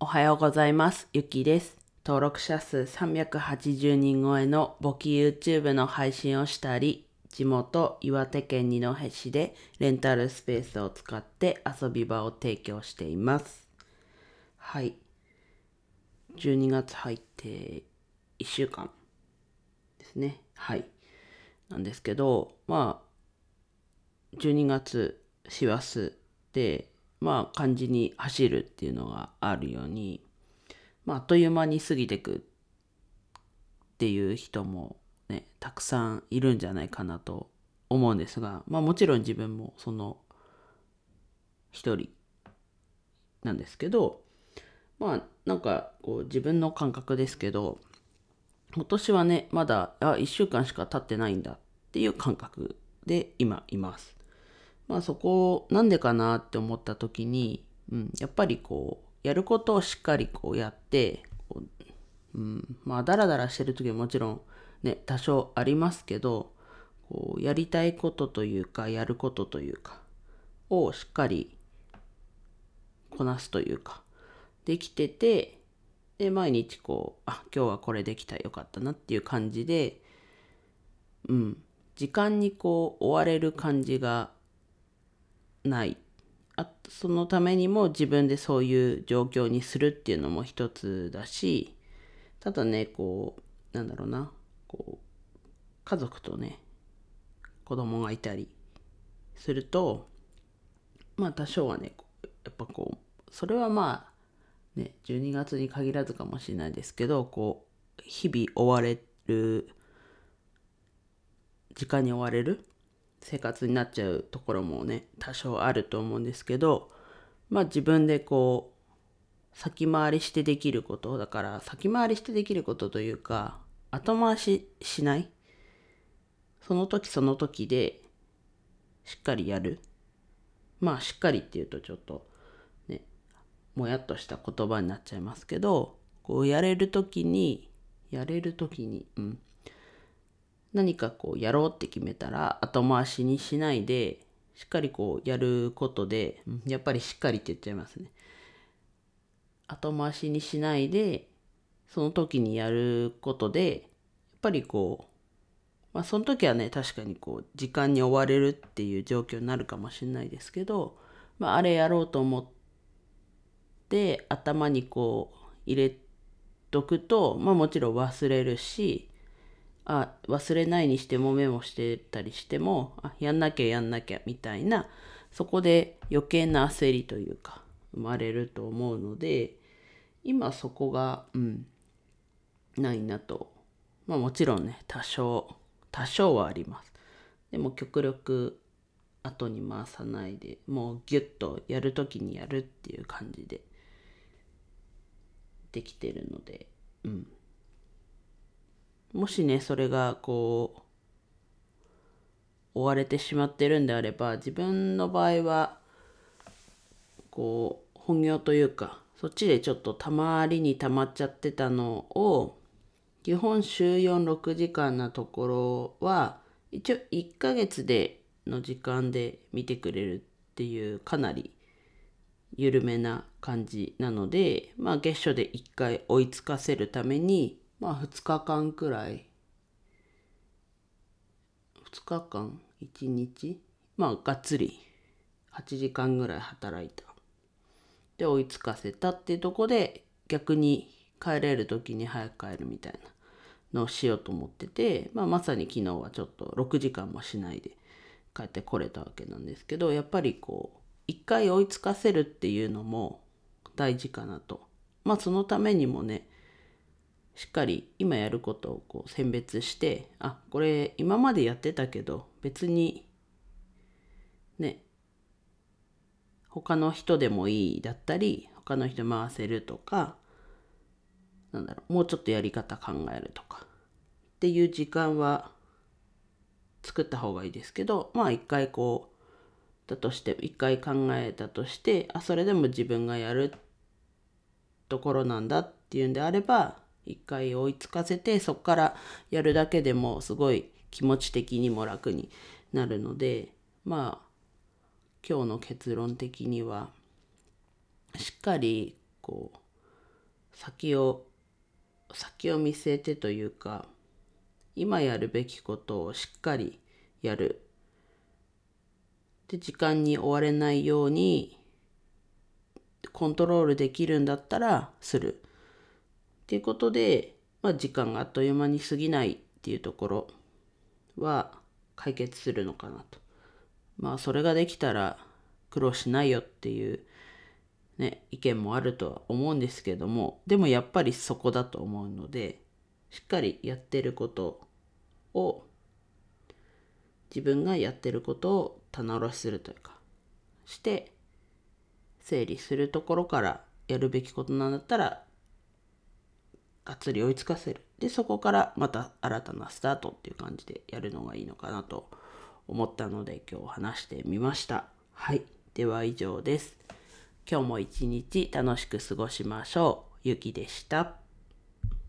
おはようございます。ゆきです。登録者数380人超えの簿記 YouTube の配信をしたり、地元岩手県二戸市でレンタルスペースを使って遊び場を提供しています。はい。12月入って1週間ですね。はい。なんですけど、まあ、12月、師走で、まあ、漢字に走るっていうのがあるように、まあ、あっという間に過ぎてくっていう人もね、たくさんいるんじゃないかなと思うんですが、まあもちろん自分もその一人なんですけど、まあなんかこう自分の感覚ですけど、今年はね、まだあ1週間しか経ってないんだっていう感覚で今います。まあそこなんでかなって思った時に、うん、やっぱりこうやることをしっかりこうやってこう、うん、まあダラダラしてる時はもちろんね多少ありますけどこうやりたいことというかやることというかをしっかりこなすというかできててで毎日こうあ今日はこれできたよかったなっていう感じでうん時間にこう追われる感じがない。あそのためにも自分でそういう状況にするっていうのも一つだしただねこうなんだろうなこう家族とね子供がいたりするとまあ多少はねやっぱこうそれはまあね12月に限らずかもしれないですけどこう日々追われる時間に追われる生活になっちゃうところもね多少あると思うんですけどまあ自分でこう先回りしてできることだから先回りしてできることというか後回ししないその時その時でしっかりやる。まあしっかりっていうとちょっとねもやっとした言葉になっちゃいますけどこうやれる時にやれる時にうん。何かこうやろうって決めたら後回しにしないでしっかりこうやることでやっぱりしっかりって言っちゃいますね。後回しにしないでその時にやることでやっぱりこうまあその時はね確かにこう時間に追われるっていう状況になるかもしれないですけど、まあ、あれやろうと思って頭にこう入れとくと、まあ、もちろん忘れるしあ忘れないにしてもメモしてたりしてもあやんなきゃやんなきゃみたいなそこで余計な焦りというか生まれると思うので今そこがうんないなと。まあもちろんね多少多少はあります。でも極力後に回さないでもうギュッとやる時にやるっていう感じでできてるのでうん。もしねそれがこう追われてしまってるんであれば自分の場合はこう本業というかそっちでちょっとたまりにたまっちゃってたのを基本週46時間なところは一応1ヶ月での時間で見てくれるっていうかなり緩めな感じなのでまあ月初で1回追いつかせるためにまあ2日間くらい。2日間1日？まあがっつり。8時間ぐらい働いた。で追いつかせたっていうとこで逆に帰れる時に早く帰るみたいなのをしようと思ってて、まあ、まさに昨日はちょっと6時間もしないで帰ってこれたわけなんですけどやっぱりこう一回追いつかせるっていうのも大事かなと。まあそのためにもねしっかり今やることをこう選別してあこれ今までやってたけど別にね他の人でもいいだったり他の人回せるとかなんだろうもうちょっとやり方考えるとかっていう時間は作った方がいいですけどまあ一回こうだとして一回考えたとしてあそれでも自分がやるところなんだっていうんであれば一回追いつかせてそこからやるだけでもすごい気持ち的にも楽になるのでまあ今日の結論的にはしっかりこう先を先を見据えてというか今やるべきことをしっかりやる。で時間に追われないようにコントロールできるんだったらする。っていうことで、まあ、時間があっという間に過ぎないっていうところは解決するのかなと。まあそれができたら苦労しないよっていうね、意見もあるとは思うんですけどもでもやっぱりそこだと思うのでしっかりやってることを自分がやってることを棚卸しするというかして整理するところからやるべきことなんだったらがっつり追いつかせるでそこからまた新たなスタートっていう感じでやるのがいいのかなと思ったので今日話してみましたはいでは以上です今日も一日楽しく過ごしましょう。ゆきでした。